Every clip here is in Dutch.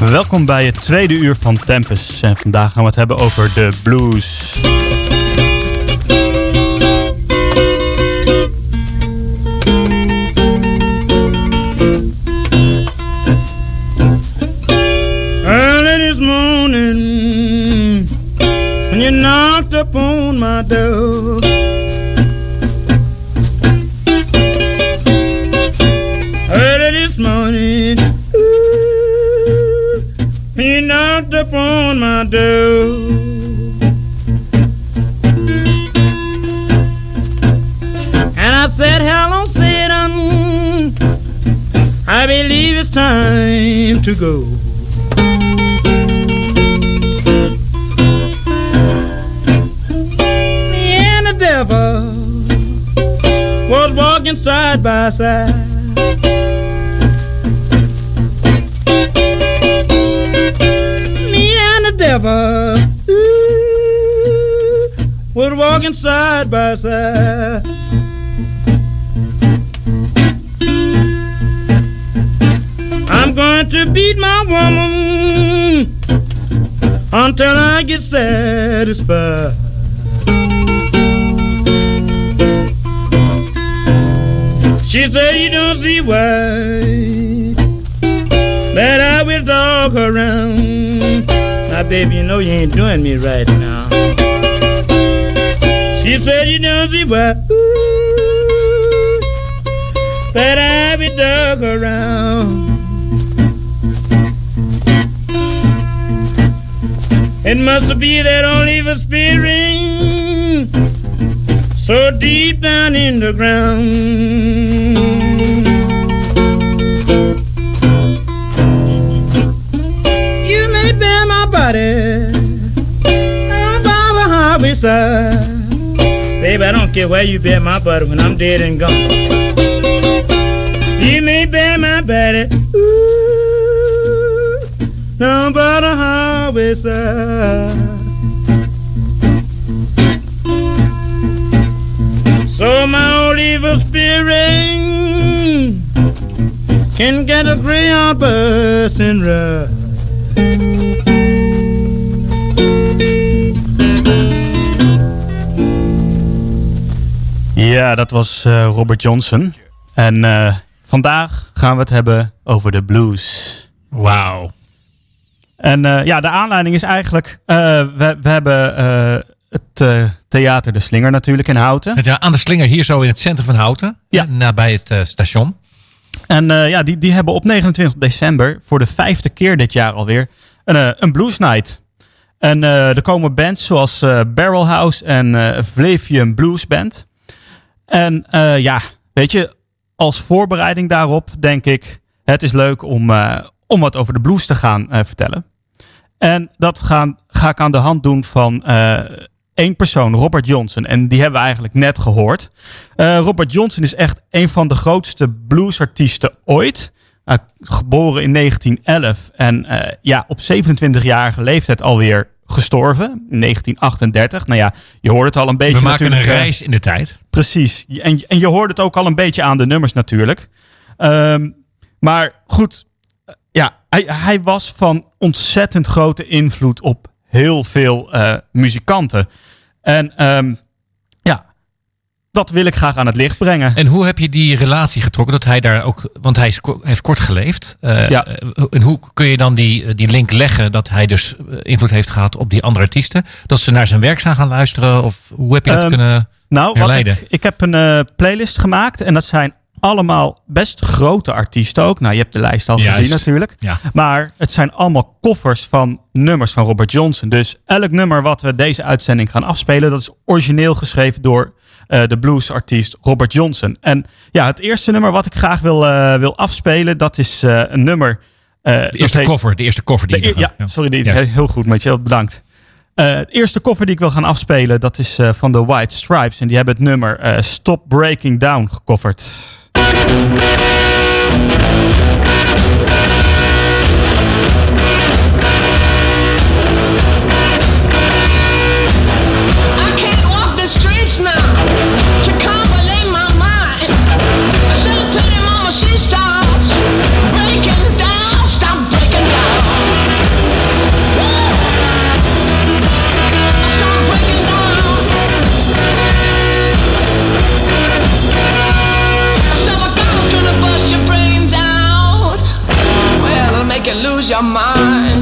Welkom bij het tweede uur van Tempus. En vandaag gaan we het hebben over de blues. Early this morning, when you knocked upon my door. And I said, Hello, Satan. I believe it's time to go. Me and the devil was walking side by side. Devil ooh, was walking side by side. I'm going to beat my woman until I get satisfied. She said you don't see why that I will dog around. Now, baby, you know you ain't doing me right now. She said you don't see why that I dog her around. It must be that the spirit so deep down in the ground. Side. Baby, I don't care where you bear my body when I'm dead and gone. You may bear my body ooh, down by the highway side. So my old evil spirit can get a gray on bus and ride. Ja, dat was eh, Robert Johnson. En eh, vandaag gaan we het hebben over de blues. Wauw. En eh, ja, de aanleiding is eigenlijk... we, we hebben het Theater De Slinger natuurlijk in Houten. Het, ja, aan de slinger hier zo in het centrum van Houten. Ja. hè, Nabij het station. En ja, die, die hebben op 29 december voor de vijfde keer dit jaar alweer een, een blues night. En er komen bands zoals eh Barrel House en Flavium Blues Band. En eh, ja, weet je, als voorbereiding daarop denk ik, het is leuk om, eh, om wat over de blues te gaan eh, vertellen. En dat gaan, ga ik aan de hand doen van één persoon, Robert Johnson. En die hebben we eigenlijk net gehoord. Eh, Robert Johnson is echt een van de grootste bluesartiesten ooit. Geboren in 1911 en ja, op 27-jarige leeftijd alweer gestorven. In 1938. Nou ja, je hoort het al een beetje We maken een reis in de tijd. Precies. En, en je hoort het ook al een beetje aan de nummers natuurlijk. Ehm, maar goed, ja, hij, hij was van ontzettend grote invloed op heel veel eh, muzikanten. En ehm, ja, dat wil ik graag aan het licht brengen. En hoe heb je die relatie getrokken? Dat hij daar ook, want hij is heeft kort geleefd. Eh, Ja. eh, En hoe kun je dan die, eh, die link leggen dat hij dus invloed heeft gehad op die andere artiesten? Dat ze naar zijn werk zijn gaan luisteren? Of hoe heb je dat Ehm, kunnen Nou, herleiden? ik, ik heb een playlist gemaakt en dat zijn allemaal best grote artiesten ook. Nou, je hebt de lijst al Juist. gezien natuurlijk. Ja. Maar het zijn allemaal koffers van nummers van Robert Johnson. Dus elk nummer wat we deze uitzending gaan afspelen, dat is origineel geschreven door eh, de bluesartiest Robert Johnson. En ja, het eerste nummer wat ik graag wil, eh, wil afspelen, dat is eh, een nummer. De eerste koffer, de eerste koffer die de je eer- ja, sorry, die, heel goed, Mathieu, bedankt. Het eerste koffer die ik wil gaan afspelen, dat is van de White Stripes. En die hebben het nummer Stop Breaking Down gecoverd. Your mind.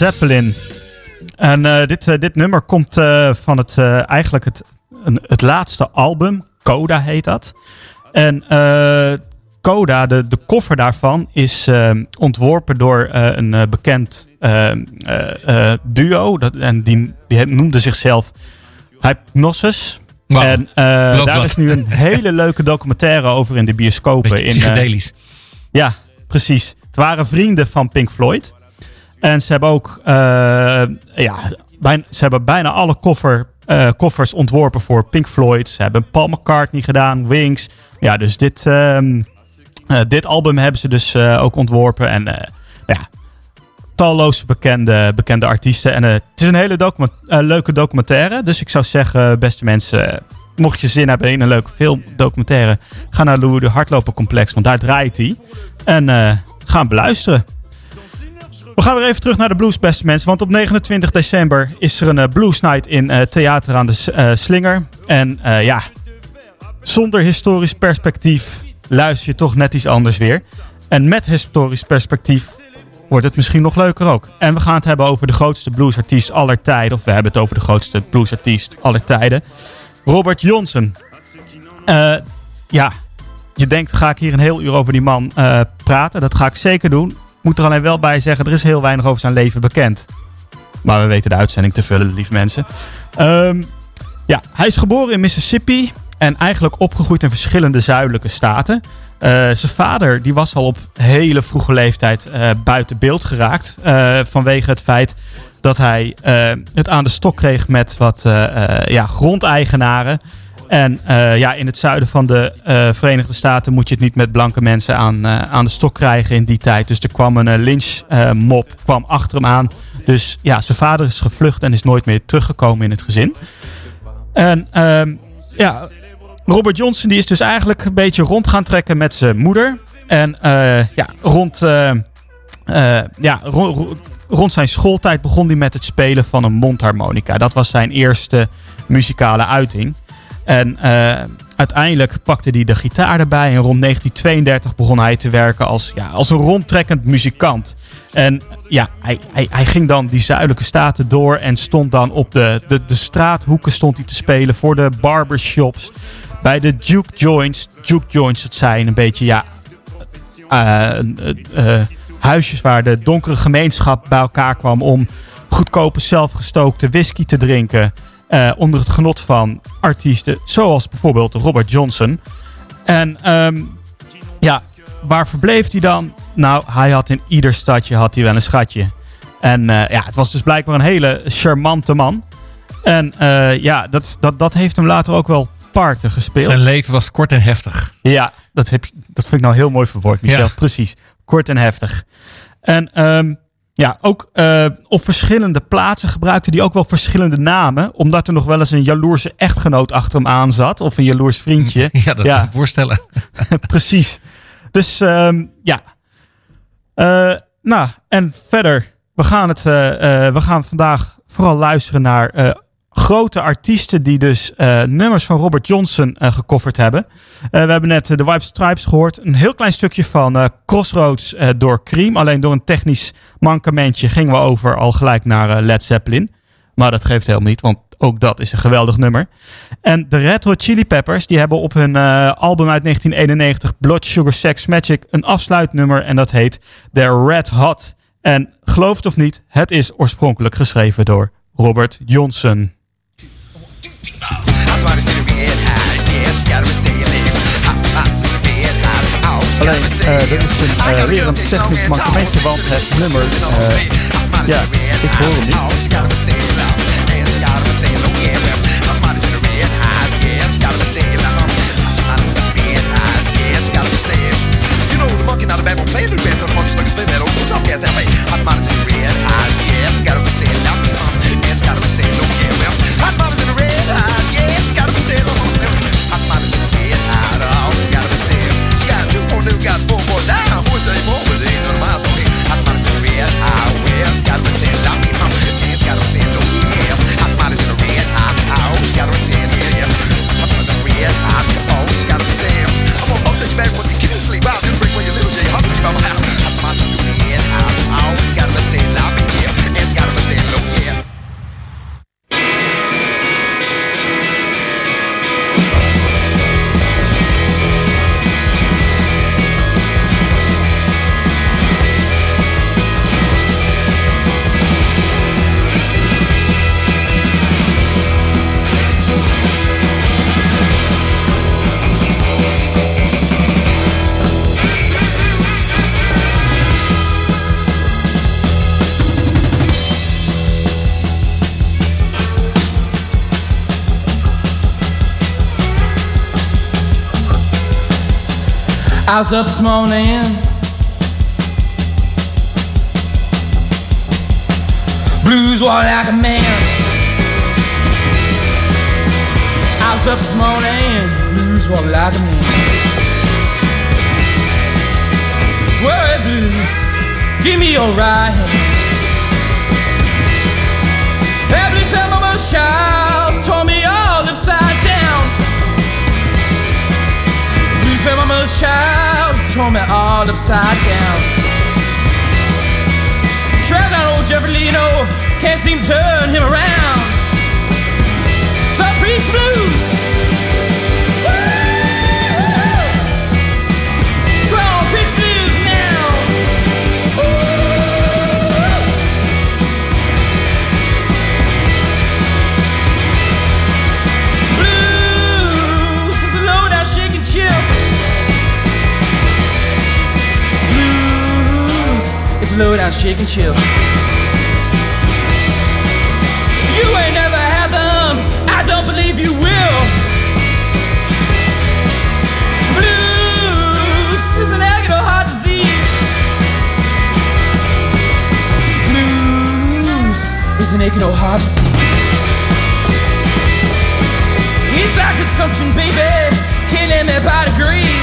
Zeppelin. En eh, dit, eh, dit nummer komt eh, van het, eigenlijk het, een, het laatste album. Coda heet dat. En Coda, de, de koffer daarvan, is ontworpen door een bekend duo. Dat, en die, die noemde zichzelf Hypnosis. En daar wat. is nu een hele leuke documentaire over in de bioscopen. Beetje in, psychedelisch. ja, precies. Het waren vrienden van Pink Floyd. En ze hebben ook eh, ja, bijna, ze hebben bijna alle koffer, eh, koffers ontworpen voor Pink Floyd. Ze hebben Paul McCartney gedaan, Wings. Ja, dus dit, ehm, eh, dit album hebben ze dus ook ontworpen. En ja, talloze bekende, bekende artiesten. En het is een hele leuke documentaire. Dus ik zou zeggen, beste mensen, mocht je zin hebben in een leuke film, documentaire, ga naar Louis de Hardlopen Complex, want daar draait hij. En ga hem beluisteren. We gaan weer even terug naar de blues, beste mensen. Want op 29 december is er een eh, blues night in eh, Theater aan de eh, Slinger. En ja, zonder historisch perspectief luister je toch net iets anders weer. En met historisch perspectief wordt het misschien nog leuker ook. En we gaan het hebben over de grootste bluesartiest aller tijden. Of we hebben het over de grootste bluesartiest aller tijden. Robert Johnson. Ja, je denkt, ga ik hier een heel uur over die man praten? Dat ga ik zeker doen. Moet er alleen wel bij zeggen, er is heel weinig over zijn leven bekend. Maar we weten de uitzending te vullen, lief mensen. Ehm, ja, hij is geboren in Mississippi en eigenlijk opgegroeid in verschillende zuidelijke staten. Eh, zijn vader die was al op hele vroege leeftijd eh, buiten beeld geraakt. eh, vanwege het feit dat hij het aan de stok kreeg met wat ja, grondeigenaren. En eh, ja, in het zuiden van de eh, Verenigde Staten moet je het niet met blanke mensen aan, eh, aan de stok krijgen in die tijd. Dus er kwam een lynchmob kwam achter hem aan. Dus ja, zijn vader is gevlucht en is nooit meer teruggekomen in het gezin. En ehm, ja, Robert Johnson die is dus eigenlijk een beetje rond gaan trekken met zijn moeder. En ja, rond, ja, ro- ro- rond zijn schooltijd begon hij met het spelen van een mondharmonica. Dat was zijn eerste muzikale uiting. En eh, uiteindelijk pakte hij de gitaar erbij. En rond 1932 begon hij te werken als, ja, als een rondtrekkend muzikant. En ja, hij, hij, hij ging dan die zuidelijke staten door en stond dan op de, de, de straathoeken stond hij te spelen voor de barbershops. Bij de juke joints. Juke joints, dat zijn een beetje ja, eh, huisjes waar de donkere gemeenschap bij elkaar kwam om goedkope zelfgestookte whisky te drinken. Eh, onder het genot van artiesten zoals bijvoorbeeld Robert Johnson. En ehm, ja, waar verbleef hij dan? Nou, hij had in ieder stadje had hij wel een schatje. En eh, ja, het was dus blijkbaar een hele charmante man. En eh, ja, dat, dat, dat heeft hem later ook wel parten gespeeld. Zijn leven was kort en heftig. Ja, dat, heb, dat vind ik nou heel mooi verwoord, Michel. Ja. Precies. Kort en heftig. En ehm, ja, ook eh, op verschillende plaatsen gebruikte hij ook wel verschillende namen. Omdat er nog wel eens een jaloerse echtgenoot achter hem aan zat. Of een jaloers vriendje. Ja, dat Ja. kan ik voorstellen. Precies. Dus ehm, ja. Eh, nou, en verder. We gaan, het, eh, we gaan vandaag vooral luisteren naar grote artiesten die dus eh, nummers van Robert Johnson eh gecoverd hebben. Eh, we hebben net de White Stripes gehoord. Een heel klein stukje van Crossroads door Cream. Alleen door een technisch mankementje gingen we over al gelijk naar Led Zeppelin. Maar dat geeft helemaal niet, want ook dat is een geweldig nummer. En de Red Hot Chili Peppers die hebben op hun album uit 1991 Blood Sugar Sex Magic een afsluitnummer en dat heet The Red Hot. En geloof het of niet, het is oorspronkelijk geschreven door Robert Johnson. Alleen, eh, er is een, eh, weer een technisch mankementje, want het nummer, eh, ja, ik hoor hem niet. I was up this morning. Blues walk like a man. I was up this morning. Blues walk like a man. Worry blues, give me your right hand. Every time I'm From I'm a child, tore me all upside down. Trapped out old Jeffrey Lino, can't seem to turn him around. So I preach blues. Low down shake and chill. You ain't never had them. I don't believe you will. Blues is an agony heart disease. Blues is an old heart disease. It's like consumption, baby, killing me by degrees.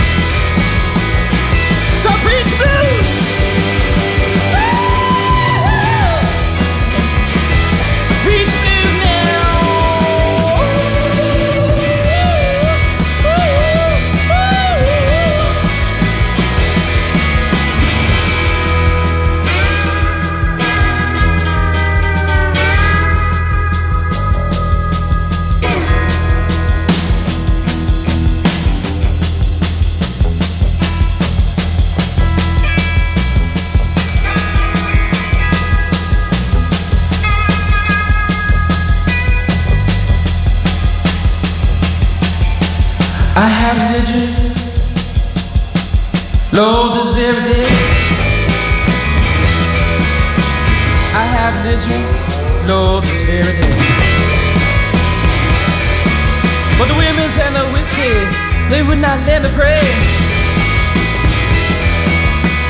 Let me pray.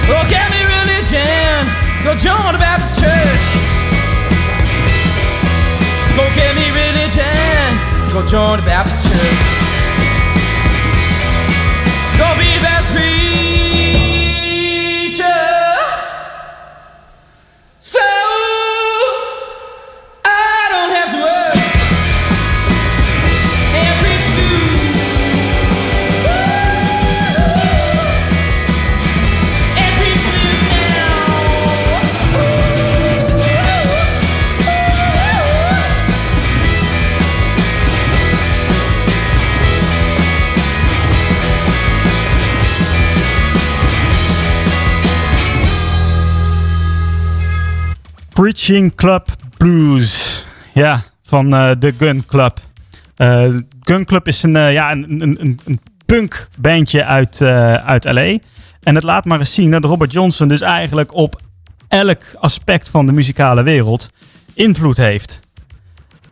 Oh, get me religion, go join the Baptist church. Go get me religion, go join the Baptist church. Preaching Club Blues. Ja, van eh, de Gun Club. Eh, Gun Club is een, eh, ja, een, een, een, punk bandje uit, eh, uit LA. En het laat maar eens zien dat Robert Johnson dus eigenlijk op elk aspect van de muzikale wereld invloed heeft.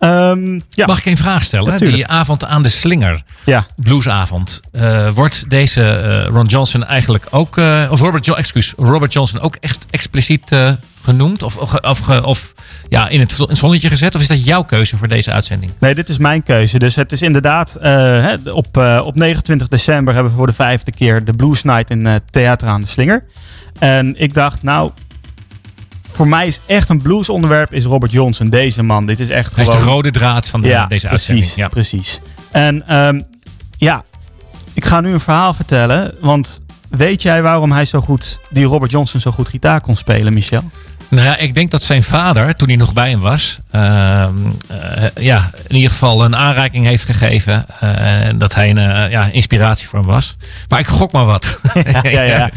Ehm, ja, Mag ik een vraag stellen? Natuurlijk. Die avond aan de slinger, ja. bluesavond. eh, wordt deze eh, Ron Johnson eigenlijk ook, eh, of Robert, jo excuus, Robert Johnson ook echt expliciet genoemd? Of, of, of, ja, in het, in het zonnetje gezet? Of is dat jouw keuze voor deze uitzending? Nee, dit is mijn keuze. Dus het is inderdaad, op, op 29 december hebben we voor de vijfde keer de Blues Night in Theater aan de Slinger. En ik dacht, nou, voor mij is echt een bluesonderwerp is Robert Johnson, deze man. Dit is echt Hij is gewoon... de rode draad van de- ja, deze precies, uitzending. Ja. precies. En ehm, ja, ik ga nu een verhaal vertellen, want weet jij waarom hij zo goed, die Robert Johnson zo goed gitaar kon spelen, Michel? Nou ja, ik denk dat zijn vader, toen hij nog bij hem was, ehm, eh, ja, in ieder geval een aanreiking heeft gegeven. en dat hij een eh, ja, inspiratie voor hem was. Maar ik gok maar wat. ja, ja, ja.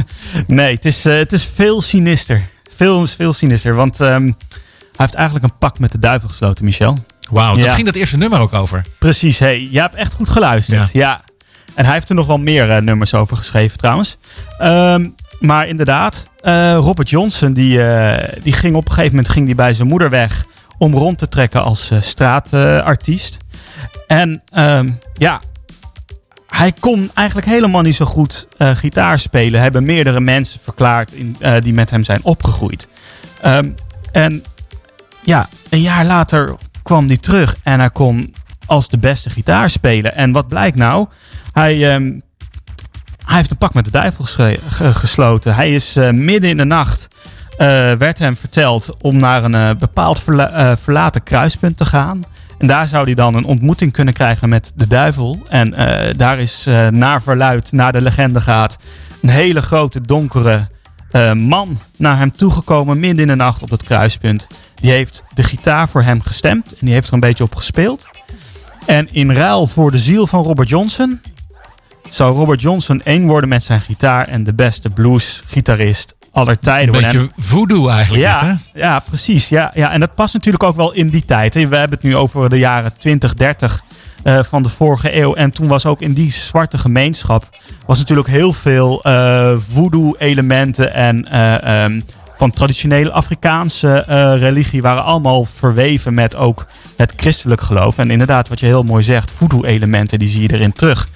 Nee, het is, het is veel sinister. Veel, veel sinister. Want ehm, hij heeft eigenlijk een pak met de duivel gesloten, Michel. Wauw, dat Ja. ging dat eerste nummer ook over. Precies, hey, jij hebt echt goed geluisterd. Ja. En hij heeft er nog wel meer eh, nummers over geschreven trouwens. Ehm, maar inderdaad, eh, Robert Johnson die, eh, die ging op een gegeven moment ging die bij zijn moeder weg om rond te trekken als straatartiest. en ehm, ja, hij kon eigenlijk helemaal niet zo goed eh, gitaar spelen. Hebben meerdere mensen verklaard in, eh, die met hem zijn opgegroeid. Ehm, en ja, een jaar later kwam hij terug en hij kon als de beste gitaar spelen. En wat blijkt nou? Hij, ehm, hij heeft een pak met de duivel gesloten. Hij is eh, midden in de nacht, werd hem verteld om naar een bepaald verla- verlaten kruispunt te gaan. En daar zou hij dan een ontmoeting kunnen krijgen met de duivel. En eh, daar is eh, naar verluid, naar de legende gaat, een hele grote donkere eh, man naar hem toegekomen midden in de nacht op het kruispunt. Die heeft de gitaar voor hem gestemd en die heeft er een beetje op gespeeld. En in ruil voor de ziel van Robert Johnson zou Robert Johnson één worden met zijn gitaar en de beste bluesgitarist aller Een tijden worden. beetje voodoo eigenlijk. hè? Ja, ja, precies. Ja, ja, en dat past natuurlijk ook wel in die tijd. hè. We hebben het nu over de jaren 20, 30 eh, van de vorige eeuw. En toen was ook in die zwarte gemeenschap was natuurlijk heel veel eh voodoo-elementen en eh, ehm, van traditionele Afrikaanse eh, religie waren allemaal verweven met ook het christelijk geloof. En inderdaad, wat je heel mooi zegt, voodoo-elementen, die zie je erin terug.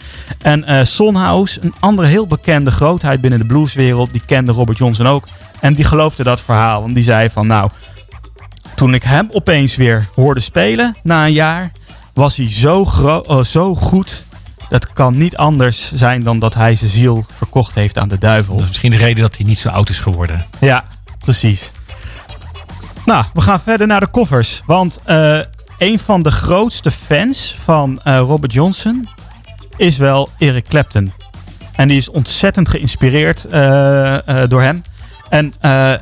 En eh Sonhouse, een andere heel bekende grootheid binnen de blueswereld, die kende Robert Johnson ook. En die geloofde dat verhaal. Want die zei van, nou, toen ik hem opeens weer hoorde spelen na een jaar, was hij zo, oh, zo goed. Dat kan niet anders zijn dan dat hij zijn ziel verkocht heeft aan de duivel. Dat is misschien de reden dat hij niet zo oud is geworden. Ja, precies. Nou, we gaan verder naar de covers. Want eh, een van de grootste fans van eh, Robert Johnson is wel Eric Clapton. En die is ontzettend geïnspireerd eh, door hem. En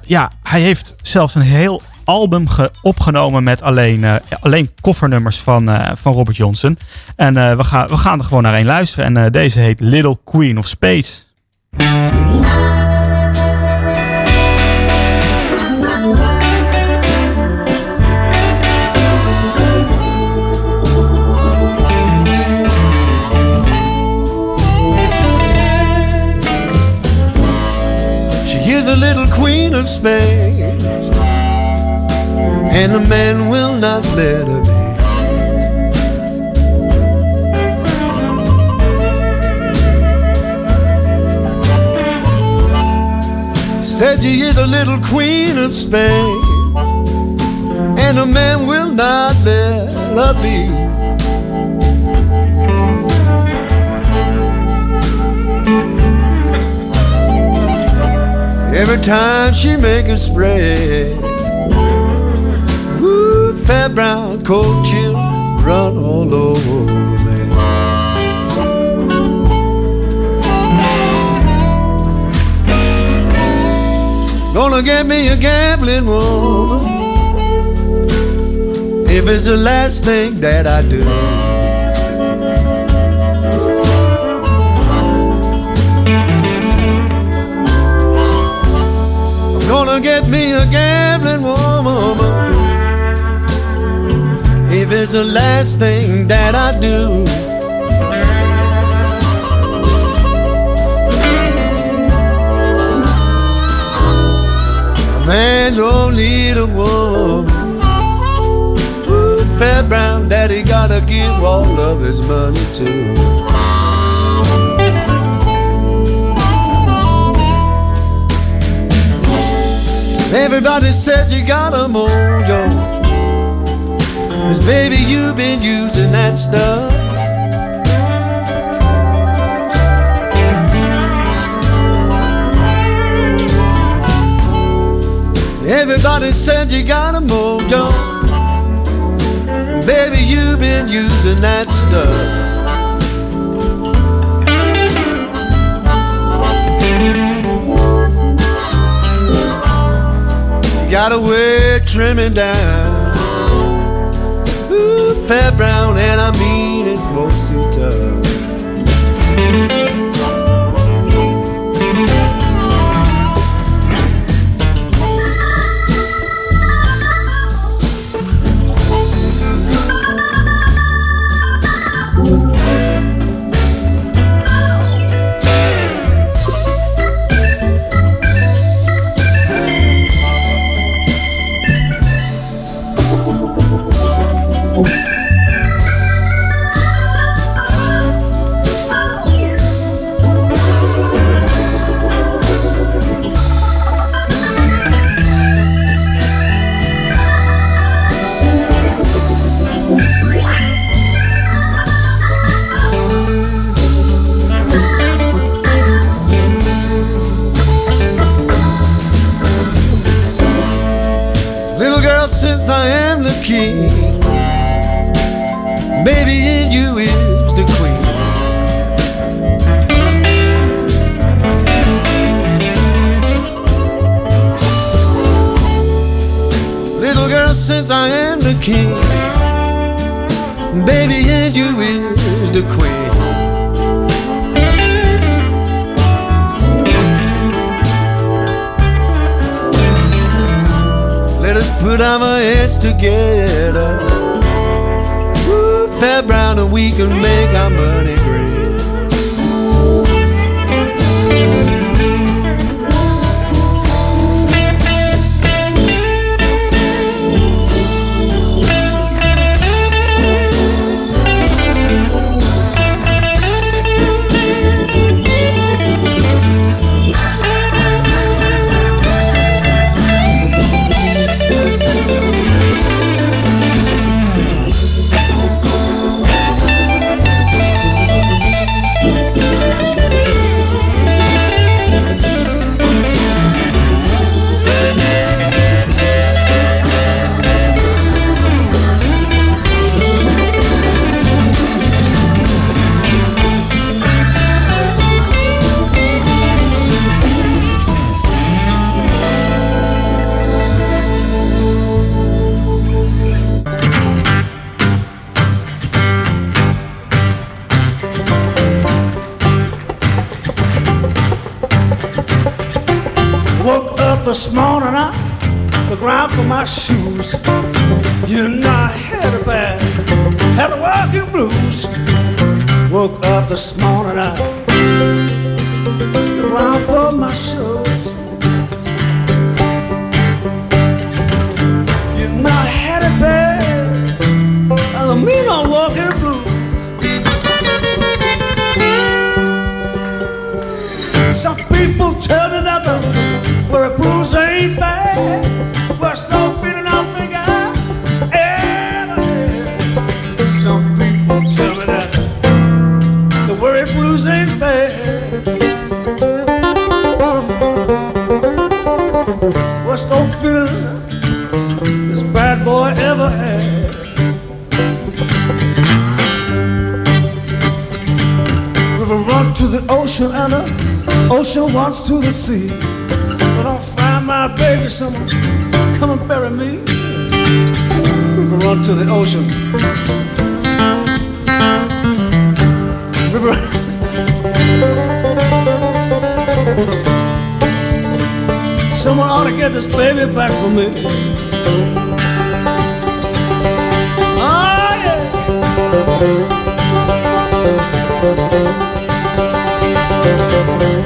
ja, hij heeft zelfs een heel album ge- opgenomen met alleen, alleen koffernummers van, van Robert Johnson. En we, gaan we gaan er gewoon naar één luisteren. En deze heet Little Queen of Space. Queen and a man will not let her be. Said she is a little queen of Spain, and a man will not let her be. Every time she make a spread, woo, fat brown coat chill run all over me. Gonna get me a gambling woman if it's the last thing that I do. Get me a gambling woman if it's the last thing that I do. Man don't need a woman. Fair brown daddy gotta give all of his money to. Everybody said you got a mojo. Cause baby, you've been using that stuff. Everybody said you got a mojo. Baby, you've been using that stuff. Got a way trimming down. Ooh, fair brown, and I mean it's most too tough. Girl, I am the king, baby, in you is the queen. Let us put our heads together. Ooh, fair brown, and we can make our money great. This morning, I look around for my shoes. You had a bad, I don't mean I'm walking blues. Some people tell me that the where blues ain't bad. Worst ocean and the ocean wants to the sea. But I'll find my baby someone, come and bury me. River run to the ocean. River. Someone ought to get this baby back for me. Oh, yeah. Thank you.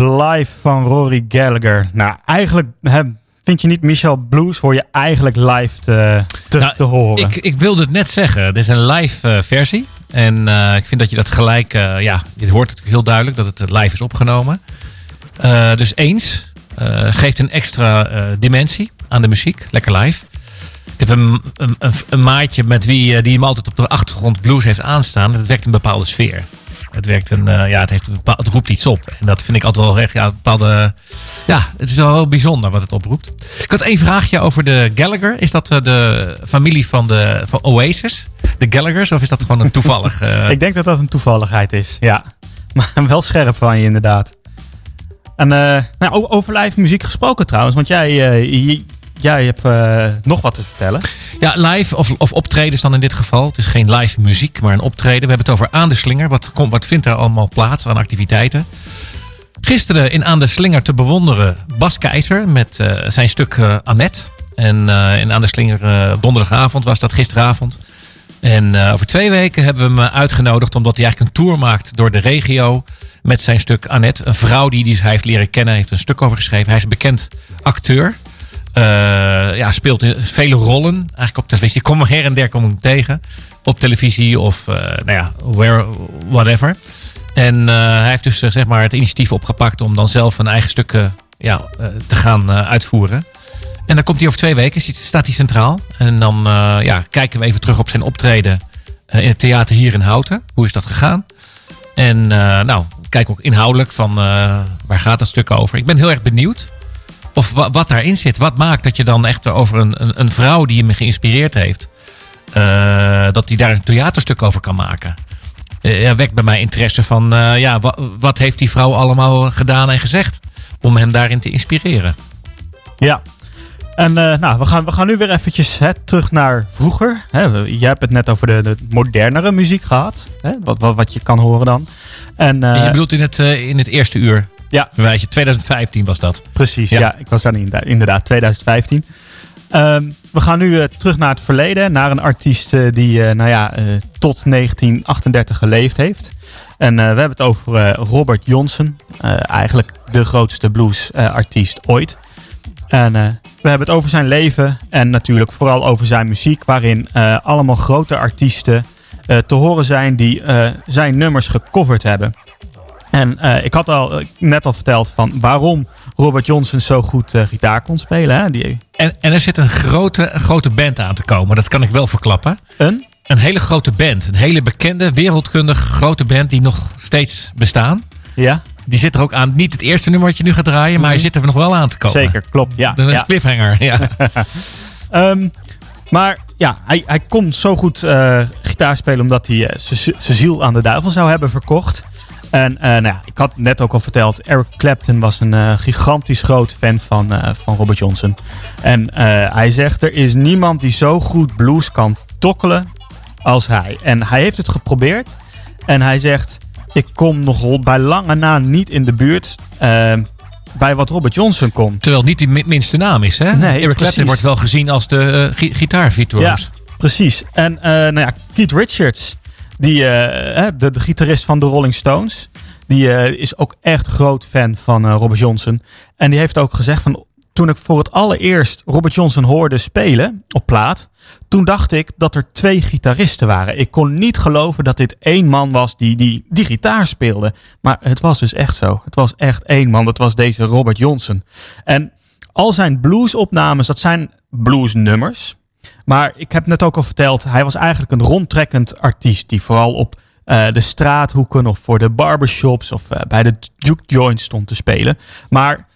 Live van Rory Gallagher. Nou, eigenlijk hè, vind je niet Michel Blues, hoor je eigenlijk live te, te, Nou, te horen. Ik, ik wilde het net zeggen. Dit is een live eh, versie. En eh, ik vind dat je dat gelijk... eh, ja, je hoort het heel duidelijk dat het live is opgenomen. Dus eens. geeft een extra dimensie aan de muziek. Lekker live. Ik heb een, een, een, maatje met wie die hem altijd op de achtergrond blues heeft aanstaan. Het werkt een bepaalde sfeer. Het werkt een, eh, ja, het, heeft bepaal- het roept iets op. En dat vind ik altijd wel echt, ja, bepaalde, ja, het is wel heel bijzonder wat het oproept. Ik had één vraagje over de Gallagher. Is dat eh, de familie van, de, van Oasis? De Gallaghers? Of is dat gewoon een toevallig? eh, Ik denk dat dat een toevalligheid is, ja. Maar wel scherp van je, inderdaad. En eh, nou, over live muziek gesproken trouwens, want jij, jij hebt eh, nog wat te vertellen. Ja, live of, of optredens dan in dit geval. Het is geen live muziek, maar een optreden. We hebben het over Aan Slinger. Wat, wat vindt er allemaal plaats aan activiteiten? Gisteren in Aan de Slinger te bewonderen Bas Keizer met eh, zijn stuk eh, Annette. En in Aan de Slinger donderdagavond was dat gisteravond. En over twee weken hebben we hem uitgenodigd omdat hij eigenlijk een tour maakt door de regio met zijn stuk Annette. Een vrouw die, die hij heeft leren kennen, heeft een stuk over geschreven. Hij is bekend acteur. Eh, ja, speelt vele rollen eigenlijk op televisie. Ik kom her en der kom ik tegen. Op televisie of eh, nou ja, where, whatever. En eh, hij heeft dus zeg maar het initiatief opgepakt om dan zelf een eigen stuk ja, te gaan uitvoeren. En dan komt hij over twee weken, staat hij centraal. En dan ja, kijken we even terug op zijn optreden in het theater hier in Houten. Hoe is dat gegaan? En nou, kijk ook inhoudelijk van waar gaat dat stuk over. Ik ben heel erg benieuwd of wa- wat daarin zit. Wat maakt dat je dan echt over een, een, een vrouw die me geïnspireerd heeft, eh, dat die daar een theaterstuk over kan maken. Eh, ja, wekt bij mij interesse van, eh, ja, wa- wat heeft die vrouw allemaal gedaan en gezegd om hem daarin te inspireren? Ja. En nou, we gaan, we gaan nu weer eventjes hè, terug naar vroeger. Hè, jij hebt het net over de, de modernere muziek gehad. Hè, wat, wat, wat je kan horen dan. En, je bedoelt in het, in het eerste uur, ja, verwijs je, 2015 was dat. precies. Ja. Ja. ik was daar inderdaad, inderdaad 2015. Ehm, we gaan nu eh, terug naar het verleden. Naar een artiest eh, die eh, nou ja, tot 1938 geleefd heeft. En we hebben het over Robert Johnson. Eigenlijk de grootste bluesartiest ooit. En we hebben het over zijn leven en natuurlijk vooral over zijn muziek, waarin allemaal grote artiesten te horen zijn die zijn nummers gecoverd hebben. En eh, ik had al eh, net al verteld van waarom Robert Johnson zo goed eh, gitaar kon spelen. Hè? Die, En, en er zit een grote, een grote band aan te komen, dat kan ik wel verklappen. een? Een hele grote band, een hele bekende, wereldkundig grote band die nog steeds bestaan. Ja, Die zit er ook aan. Niet het eerste nummer wat je nu gaat draaien, maar hij zit er nog wel aan te komen. zeker, klopt. Ja, De ja. cliffhanger, ja. Ehm, maar ja, hij, hij kon zo goed gitaar spelen omdat hij zijn ziel aan de duivel zou hebben verkocht. En eh, nou ja, ik had net ook al verteld, Eric Clapton was een eh, gigantisch groot fan van, eh, van Robert Johnson. En hij zegt, er is niemand die zo goed blues kan tokkelen als hij. En hij heeft het geprobeerd. En hij zegt, ik kom nog bij lange na niet in de buurt bij wat Robert Johnson kon. Terwijl het niet die mi- minste naam is, hè? Nee, Eric Clapton wordt wel gezien als de uh, gi gitaarvirtuoos. Ja, precies. En nou ja, Keith Richards, die, eh, de, de gitarist van de Rolling Stones, die eh, is ook echt groot fan van eh, Robert Johnson. En die heeft ook gezegd van, toen ik voor het allereerst Robert Johnson hoorde spelen op plaat, toen dacht ik dat er twee gitaristen waren. Ik kon niet geloven dat dit één man was die, die die gitaar speelde. Maar het was dus echt zo. Het was echt één man. Dat was deze Robert Johnson. En al zijn bluesopnames, dat zijn bluesnummers. Maar ik heb net ook al verteld, hij was eigenlijk een rondtrekkend artiest. Die vooral op eh, de straathoeken of voor de barbershops of eh, bij de juke joints stond te spelen. Maar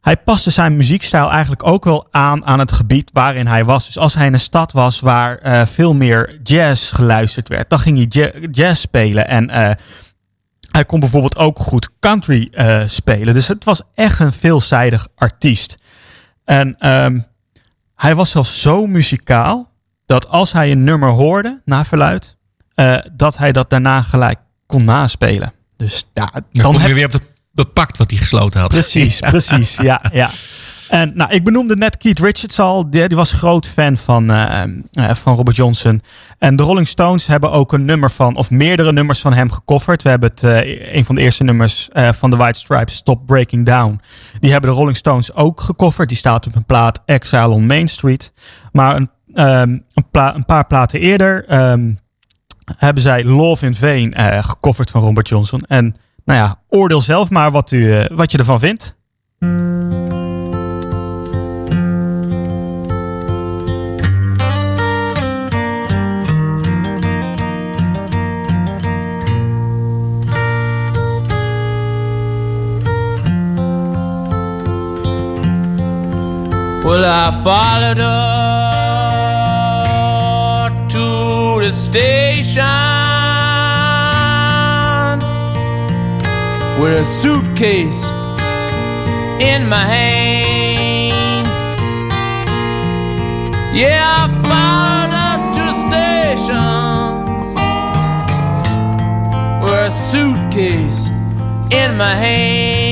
hij paste zijn muziekstijl eigenlijk ook wel aan aan het gebied waarin hij was. Dus als hij in een stad was waar eh, veel meer jazz geluisterd werd, dan ging hij ja- jazz spelen. En hij kon bijvoorbeeld ook goed country spelen. Dus het was echt een veelzijdig artiest. En ehm, hij was zelfs zo muzikaal dat als hij een nummer hoorde na verluid, eh, dat hij dat daarna gelijk kon naspelen. Dus ja, Dan, dan kom heb je weer op het, het pact wat hij gesloten had. Precies, precies. Ja, ja. En nou, ik benoemde net Keith Richards al. Die, was groot fan van, eh, eh, van Robert Johnson. En de Rolling Stones hebben ook een nummer van, of meerdere nummers van hem gecoverd. We hebben het, eh, een van de eerste nummers eh, van de White Stripes, Stop Breaking Down. Die hebben de Rolling Stones ook gecoverd. Die staat op een plaat Exile on Main Street. Maar een, ehm, een, paar platen eerder ehm, hebben zij Love in Vain eh gecoverd van Robert Johnson. En nou ja, oordeel zelf maar wat, u, eh, wat je ervan vindt. Well, I followed her to the station with a suitcase in my hand. Yeah, I followed her to the station with a suitcase in my hand.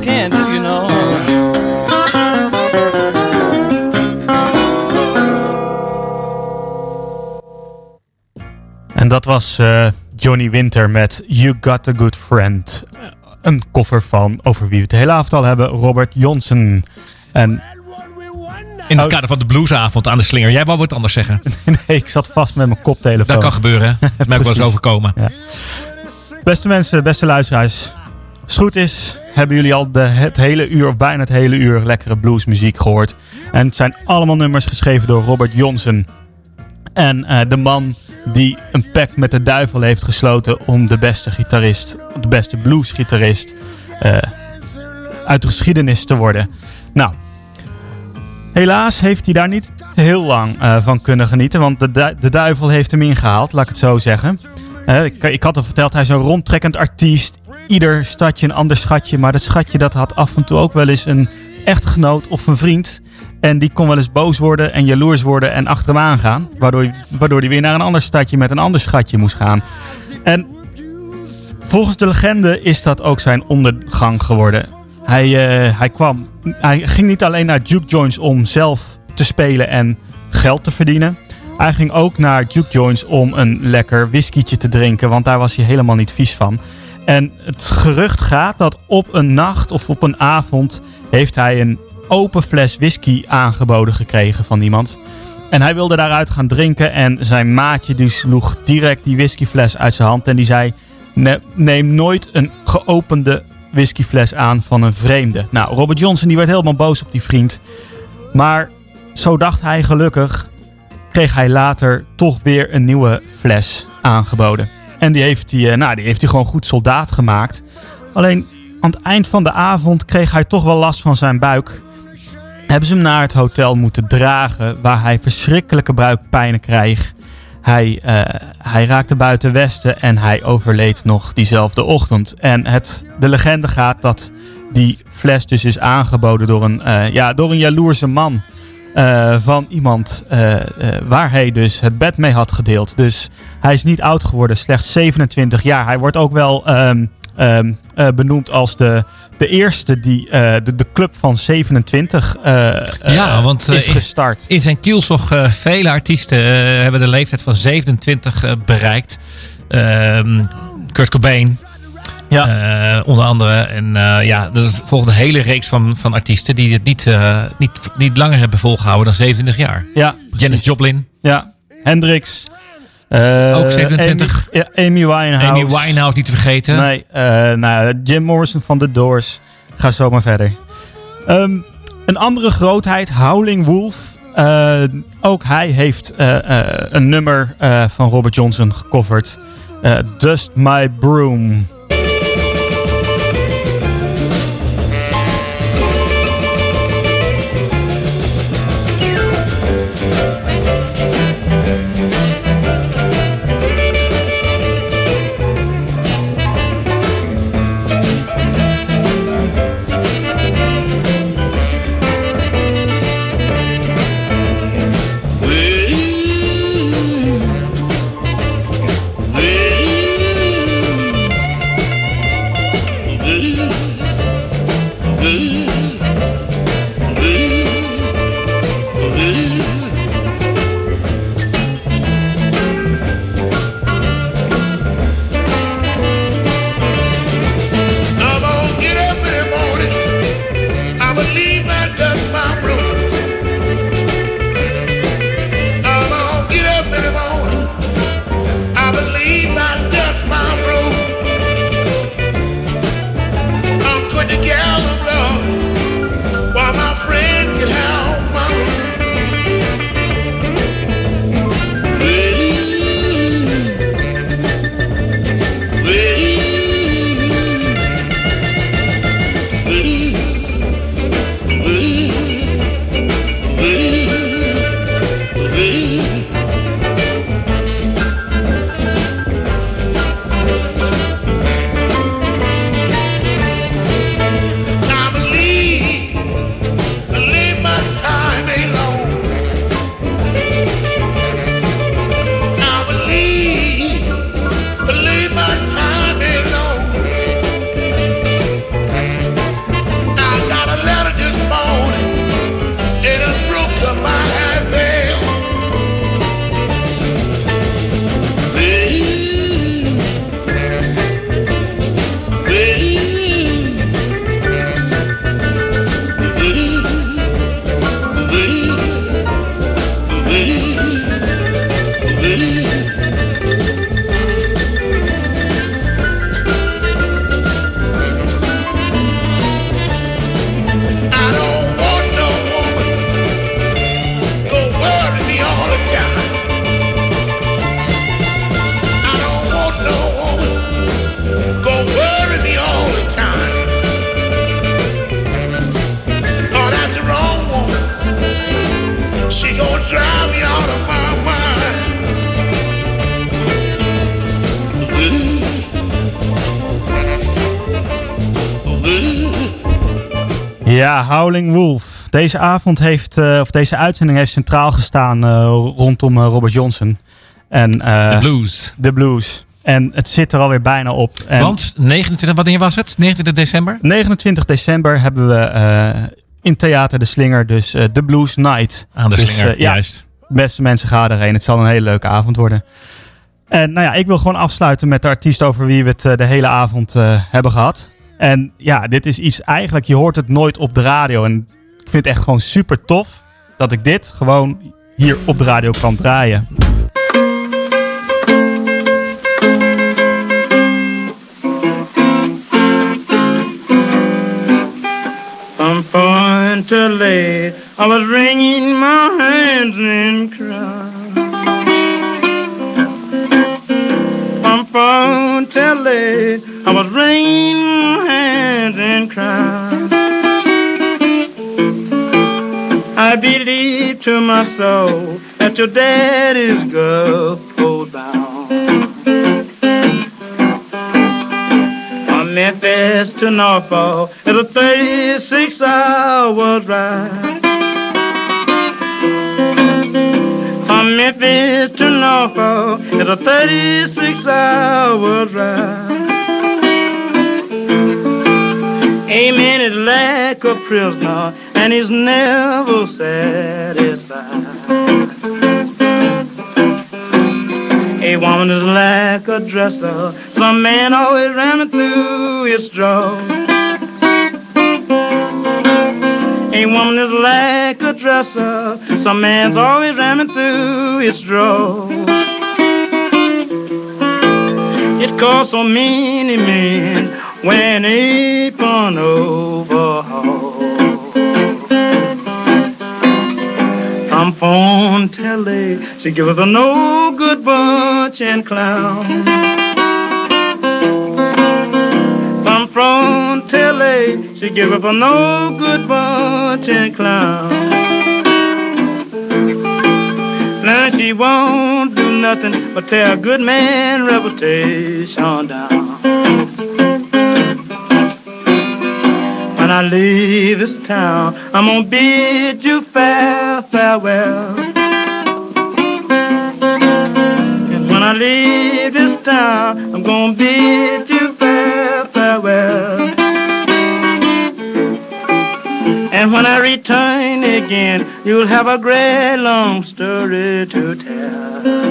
Can't do you no harm. En dat was eh, Johnny Winter met You Got a Good Friend. Een koffer van, over wie we het de hele avond al hebben, Robert Johnson. En In het Oh. kader van de bluesavond aan de slinger. Jij wou wat anders zeggen. nee, ik zat vast met mijn koptelefoon. Dat kan gebeuren. hè? Dat is mij ook wel eens overkomen. Ja. Beste mensen, beste luisteraars. Als het goed is, hebben jullie al de, het hele uur, of bijna het hele uur, lekkere bluesmuziek gehoord. En het zijn allemaal nummers geschreven door Robert Johnson. En eh, de man die een pact met de duivel heeft gesloten om de beste gitarist, de beste bluesgitarist eh, uit de geschiedenis te worden. Nou, helaas heeft hij daar niet heel lang eh, van kunnen genieten, want de, de duivel heeft hem ingehaald, laat ik het zo zeggen. Ik, ik had al verteld, hij is een rondtrekkend artiest. Ieder stadje een ander schatje. Maar dat schatje dat had af en toe ook wel eens een echtgenoot of een vriend. En die kon wel eens boos worden en jaloers worden en achter hem aangaan. Waardoor, waardoor hij weer naar een ander stadje met een ander schatje moest gaan. En volgens de legende is dat ook zijn ondergang geworden. Hij, eh, hij, kwam, hij ging niet alleen naar juke joints om zelf te spelen en geld te verdienen. Hij ging ook naar juke joints om een lekker whiskietje te drinken, want daar was hij helemaal niet vies van. En het gerucht gaat dat op een nacht of op een avond heeft hij een open fles whisky aangeboden gekregen van iemand. En hij wilde daaruit gaan drinken en zijn maatje die sloeg direct die whiskyfles uit zijn hand en die zei... "Ne- Neem nooit een geopende whiskyfles aan van een vreemde. Nou, Robert Johnson die werd helemaal boos op die vriend. Maar zo dacht hij gelukkig, kreeg hij later toch weer een nieuwe fles aangeboden. En die heeft hij, eh, nou, die heeft gewoon goed soldaat gemaakt. Alleen aan het eind van de avond kreeg hij toch wel last van zijn buik. Hebben ze hem naar het hotel moeten dragen, waar hij verschrikkelijke buikpijnen kreeg. Hij, eh, hij raakte buiten Westen en hij overleed nog diezelfde ochtend. En het, de legende gaat dat die fles dus is aangeboden door een, eh, ja, door een jaloerse man. Eh, van iemand eh, eh, waar hij dus het bed mee had gedeeld. Dus hij is niet oud geworden, slechts 27 jaar. Hij wordt ook wel ehm, ehm, eh, benoemd als de, de eerste die de, de club van 27 eh, eh, Ja, want, is in- gestart. In zijn kielzog vele artiesten hebben de leeftijd van 27 eh, bereikt. Ehm, Kurt Cobain, Ja. eh, onder andere. En eh, ja, er volgt een hele reeks van, van artiesten die het niet, eh, niet, niet langer hebben volgehouden dan 27 jaar. Ja, Janis Joplin, Ja, Hendrix. Ook 27. Amy, ja, Amy Winehouse. Amy Winehouse niet te vergeten. Nee, nou, Jim Morrison van The Doors. Ga zo maar verder. Ehm, een andere grootheid, Howling Wolf. Ook hij heeft een nummer van Robert Johnson gecoverd. Dust My Broom. Ja, Howling Wolf. Deze avond heeft, eh, of deze uitzending heeft centraal gestaan eh, rondom eh, Robert Johnson. En, De blues. de blues. En het zit er alweer bijna op. En Want 29, wanneer was het? 29 december? 29 december hebben we in Theater de Slinger dus de Blues Night. Aan de Dus, slinger, ja, juist. Beste mensen, ga erheen. Het zal een hele leuke avond worden. En nou ja, ik wil gewoon afsluiten met de artiest over wie we het de hele avond hebben gehad. En ja, dit is iets eigenlijk, je hoort het nooit op de radio. En ik vind het echt gewoon super tof dat ik dit gewoon hier op de radio kan draaien. I my hands and. From phone till I was wringing my hands and crying. I believe to my soul that your daddy's girl pulled bound. From Memphis to Norfolk, it's a 36 hours ride. From Memphis to Norfolk, it's a 36 hours ride. Amen is like a prisoner, and he's never satisfied. A woman is like a dresser, some man always ramming through his straw. A woman is like a dresser, some man's always ramming through his straw. It costs so many men when upon overhaul. From phone late, she give us a no good bunch and clown. From front till she give up a no good bunch and clown. Now she won't do nothing but tear a good man reputation down. When I leave this town, I'm gonna bid you fair farewell. And when I leave this town, I'm gonna bid you fair farewell. And when I return again, you'll have a great long story to tell.